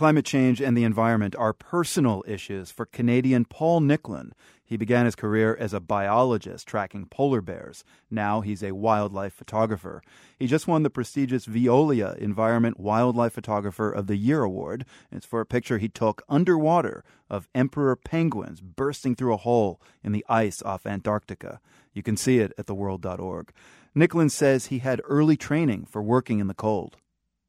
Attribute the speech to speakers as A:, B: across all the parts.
A: Climate change and the environment are personal issues for Canadian Paul Nicklen. He began his career as a biologist tracking polar bears. Now he's a wildlife photographer. He just won the prestigious Veolia Environment Wildlife Photographer of the Year award. It's for a picture he took underwater of emperor penguins bursting through a hole in the ice off Antarctica. You can see it at theworld.org. Nicklen says he had early training for working in the cold.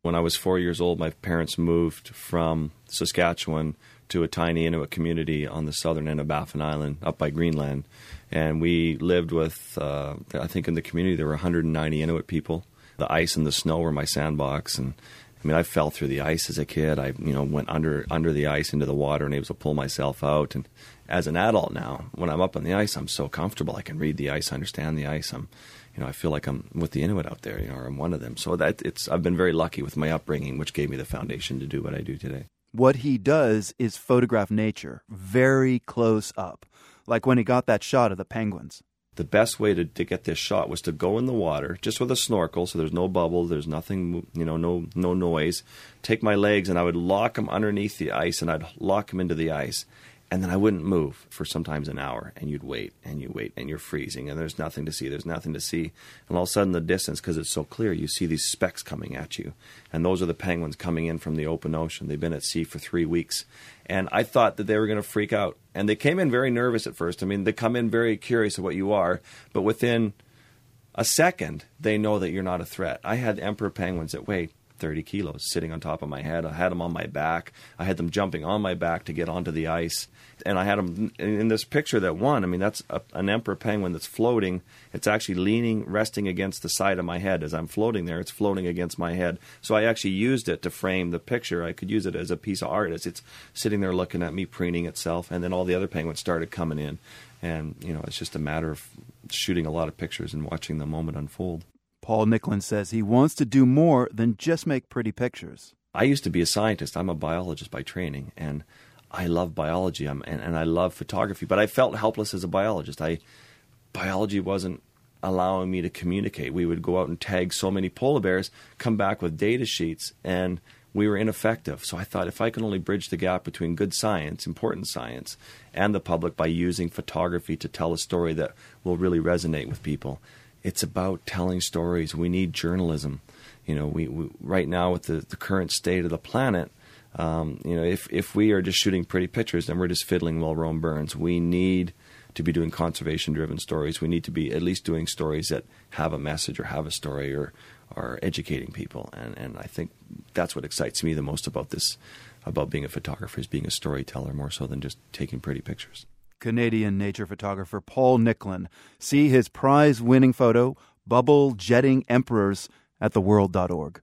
B: When I was four years old, my parents moved from Saskatchewan to a tiny Inuit community on the southern end of Baffin Island, up by Greenland. And we lived with, uh, I think in the community there were 190 Inuit people. The ice and the snow were my sandbox. And I mean, I fell through the ice as a kid. I, you know, went under under the ice into the water and able to pull myself out. And as an adult now, when I'm up on the ice, I'm so comfortable. I can read the ice, understand the ice. I'm you know, I feel like I'm with the Inuit out there, you know, or I'm one of them. So that it's I've been very lucky with my upbringing, which gave me the foundation to do what I do today.
A: What he does is photograph nature very close up, like when he got that shot of the penguins.
B: The best way to, to get this shot was to go in the water just with a snorkel, so there's no bubble, there's nothing, you know, no no noise. Take my legs and I would lock them underneath the ice, and I'd lock them into the ice, and then I wouldn't move for sometimes an hour, and you'd wait and you wait, and you're freezing, and there's nothing to see. There's nothing to see, and all of a sudden, the distance, because it's so clear, you see these specks coming at you, and those are the penguins coming in from the open ocean. They've been at sea for three weeks, and I thought that they were going to freak out, and they came in very nervous at first. I mean, they come in very curious of what you are, but within a second, they know that you're not a threat. I had emperor penguins that weighed 30 kilos sitting on top of my head. I had them on my back. I had them jumping on my back to get onto the ice. And I had them in this picture that won. I mean, that's a, an emperor penguin that's floating. It's actually leaning, resting against the side of my head. As I'm floating there, it's floating against my head. So I actually used it to frame the picture. I could use it as a piece of art as it's sitting there looking at me, preening itself. And then all the other penguins started coming in. And, you know, it's just a matter of shooting a lot of pictures and watching the moment unfold.
A: Paul Nicklen says he wants to do more than just make pretty pictures.
B: I used to be a scientist. I'm a biologist by training, and I love biology and, and I love photography, but I felt helpless as a biologist. I biology wasn't allowing me to communicate. We would go out and tag so many polar bears, come back with data sheets, and we were ineffective. So I thought if I can only bridge the gap between good science, important science, and the public by using photography to tell a story that will really resonate with people, it's about telling stories. We need journalism. You know, we, we right now with the, the current state of the planet, um, you know, if if we are just shooting pretty pictures, then we're just fiddling while Rome burns. We need to be doing conservation driven stories. We need to be at least doing stories that have a message or have a story or are educating people. And and I think that's what excites me the most about this about being a photographer is being a storyteller more so than just taking pretty pictures.
A: Canadian nature photographer Paul Nicklen. See his prize winning photo, Bubble Jetting Emperors, at theworld.org.